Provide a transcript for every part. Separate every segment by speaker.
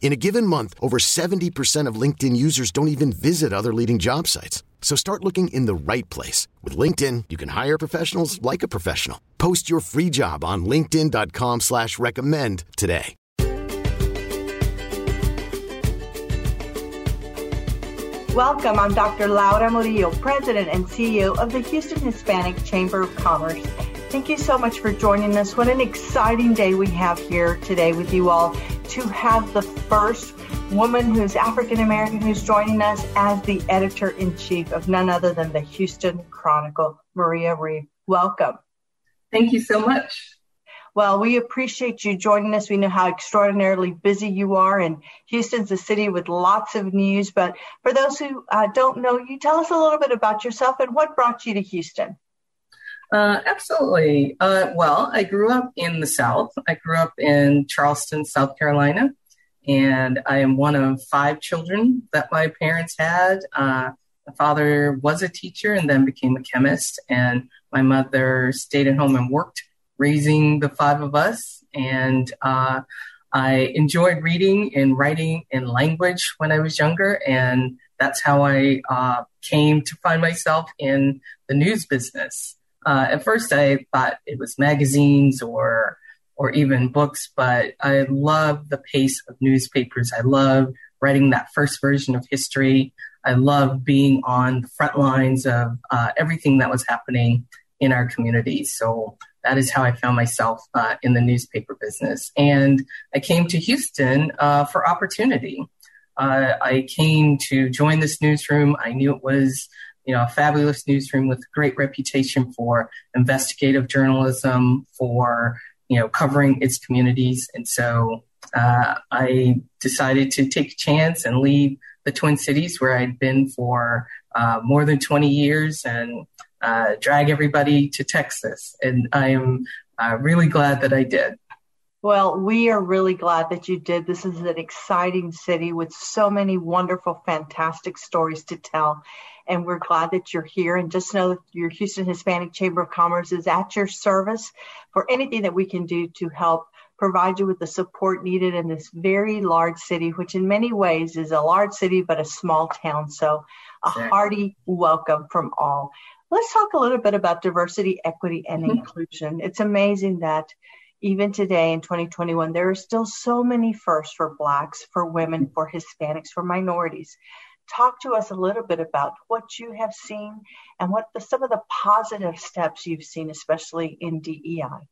Speaker 1: In a given month, over 70% of LinkedIn users don't even visit other leading job sites. So start looking in the right place. With LinkedIn, you can hire professionals like a professional. Post your free job on linkedin.com slash recommend today.
Speaker 2: Welcome. I'm Dr. Laura Murillo, President and CEO of the Houston Hispanic Chamber of Commerce. Thank you so much for joining us. What an exciting day we have here today with you all to have the first woman who's African American who's joining us as the editor in chief of none other than the Houston Chronicle, Maria Reeve. Welcome.
Speaker 3: Thank you so much.
Speaker 2: Well, we appreciate you joining us. We know how extraordinarily busy you are, and Houston's a city with lots of news. But for those who uh, don't know you, tell us a little bit about yourself and what brought you to Houston.
Speaker 3: Uh, absolutely. Uh, well, I grew up in the South. I grew up in Charleston, South Carolina, and I am one of five children that my parents had. Uh, my father was a teacher and then became a chemist, and my mother stayed at home and worked raising the five of us. And uh, I enjoyed reading and writing in language when I was younger. And that's how I uh, came to find myself in the news business. Uh, at first, I thought it was magazines or or even books, but I love the pace of newspapers. I love writing that first version of history. I love being on the front lines of uh, everything that was happening in our community. So that is how I found myself uh, in the newspaper business. And I came to Houston uh, for opportunity. Uh, I came to join this newsroom. I knew it was, you know, a fabulous newsroom with a great reputation for investigative journalism, for you know, covering its communities. And so uh, I decided to take a chance and leave the Twin Cities, where I'd been for uh, more than 20 years, and uh, drag everybody to Texas. And I am uh, really glad that I did.
Speaker 2: Well, we are really glad that you did. This is an exciting city with so many wonderful, fantastic stories to tell. And we're glad that you're here. And just know that your Houston Hispanic Chamber of Commerce is at your service for anything that we can do to help provide you with the support needed in this very large city, which in many ways is a large city, but a small town. So a hearty welcome from all. Let's talk a little bit about diversity, equity, and mm-hmm. inclusion. It's amazing that even today in 2021, there are still so many firsts for Blacks, for women, for Hispanics, for minorities. Talk to us a little bit about what you have seen and what the, some of the positive steps you've seen, especially in DEI.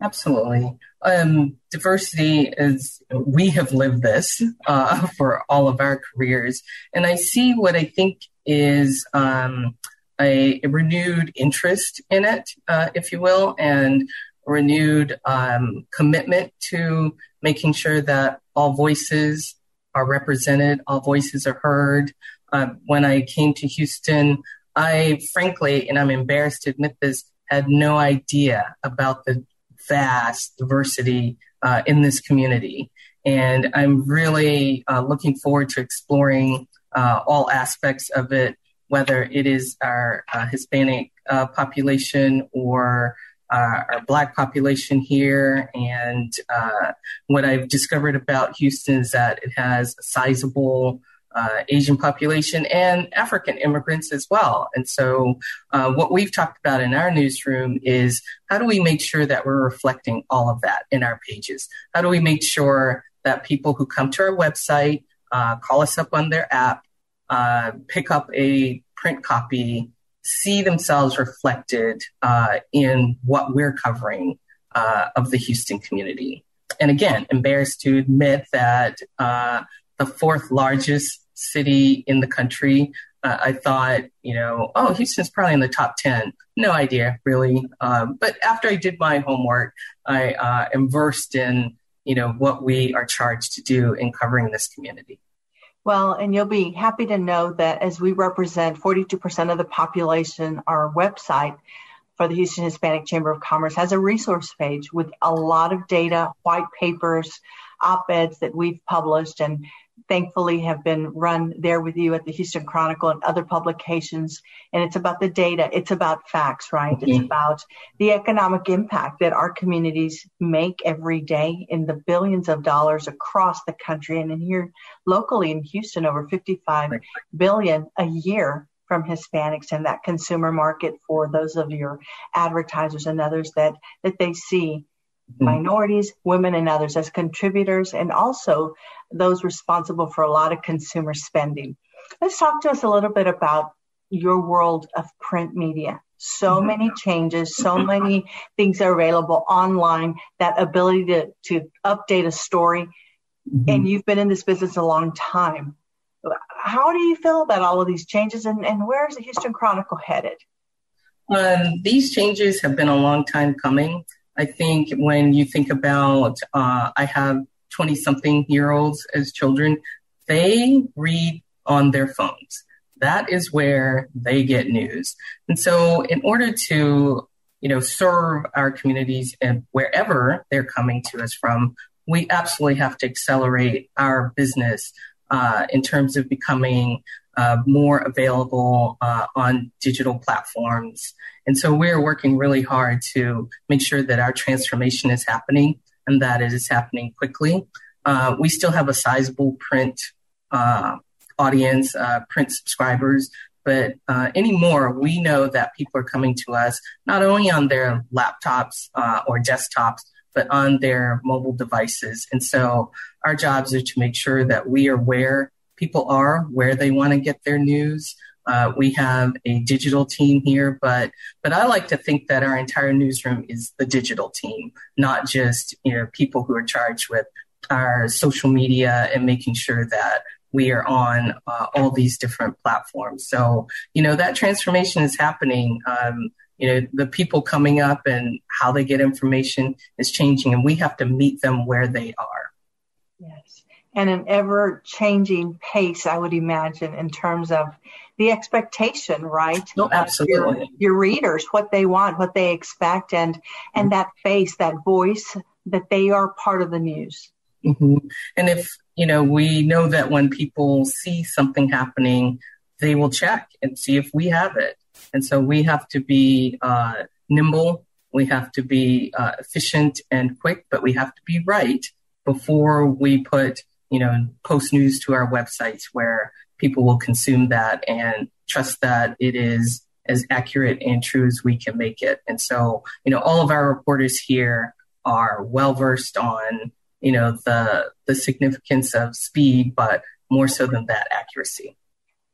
Speaker 3: Absolutely. Um, diversity is, we have lived this uh, for all of our careers. And I see what I think is um, a, a, renewed interest in it, uh, if you will, and renewed um, commitment to making sure that all voices are represented, all voices are heard. Uh, when I came to Houston, I frankly, and I'm embarrassed to admit this, had no idea about the vast diversity uh, in this community. And I'm really uh, looking forward to exploring uh, all aspects of it, whether it is our uh, Hispanic uh, population or uh, our Black population here. And uh, what I've discovered about Houston is that it has a sizable uh, Asian population and African immigrants as well. And so, uh, what we've talked about in our newsroom is how do we make sure that we're reflecting all of that in our pages? How do we make sure that people who come to our website, uh, call us up on their app, uh, pick up a print copy, see themselves reflected uh, in what we're covering uh, of the Houston community. and again, embarrassed to admit that uh, the fourth largest city in the country. Uh, I thought, you know, oh, Houston's probably in the top 10. No idea, really. Um, but after I did my homework, I uh, am versed in, you know, what we are charged to do in covering this community.
Speaker 2: Well, and you'll be happy to know that as we represent 42% of the population, our website for the Houston Hispanic Chamber of Commerce has a resource page with a lot of data, white papers, op-eds that we've published and thankfully have been run there with you at the Houston Chronicle and other publications. And it's about the data. It's about facts, right? Mm-hmm. It's about the economic impact that our communities make every day in the billions of dollars across the country. And in here locally in Houston, over 55 billion a year from Hispanics and that consumer market for those of your advertisers and others that, that they see mm-hmm. minorities, women, and others as contributors, and also those responsible for a lot of consumer spending. Let's talk to us a little bit about your world of print media. So mm-hmm. many changes, so many things are available online, that ability to, to update a story. Mm-hmm. And you've been in this business a long time. How do you feel about all of these changes and, and where is the Houston Chronicle headed?
Speaker 3: Um, these changes have been a long time coming. I think when you think about, uh, I have 20 something year olds as children, they read on their phones. That is where they get news. And so in order to, you know, serve our communities and wherever they're coming to us from, we absolutely have to accelerate our business uh, in terms of becoming uh, more available uh, on digital platforms. And so we're working really hard to make sure that our transformation is happening and that it is happening quickly. Uh, we still have a sizable print uh, audience, uh, print subscribers, but anymore, we know that people are coming to us not only on their laptops or desktops, but on their mobile devices. And so our jobs are to make sure that we are where people are, where they want to get their news. Uh, we have a digital team here, but but I like to think that our entire newsroom is the digital team, not just you know people who are charged with our social media and making sure that we are on uh, all these different platforms. So you know that transformation is happening. Um, you know the people coming up and how they get information is changing, and we have to meet them where they are.
Speaker 2: Yes and an ever changing pace, I would imagine, in terms of the expectation, right?
Speaker 3: No, absolutely.
Speaker 2: Your, your, readers, what they want, what they expect, and and mm-hmm. that face, that voice, that they are part of the news.
Speaker 3: Mm-hmm. And if you know, we know that when people see something happening, they will check and see if we have it. And so we have to be uh, nimble. We have to be uh, efficient and quick, but we have to be right before we put you know, post news to our websites where people will consume that and trust that it is as accurate and true as we can make it. And so, you know, all of our reporters here are well versed on, you know, the the significance of speed, but more so than that, accuracy.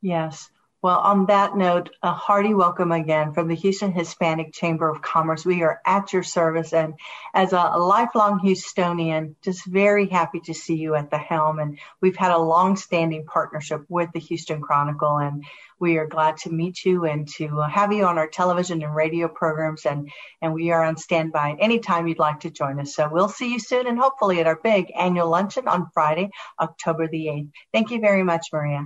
Speaker 2: Yes. Well, on that note, a hearty welcome again from the Houston Hispanic Chamber of Commerce. We are at your service. And as a, lifelong Houstonian, just very happy to see you at the helm. And we've had a long standing partnership with the Houston Chronicle. And we are glad to meet you and to have you on our television and radio programs. And, and we are on standby anytime you'd like to join us. So we'll see you soon and hopefully at our big annual luncheon on Friday, October the 8th. Thank you very much, Maria.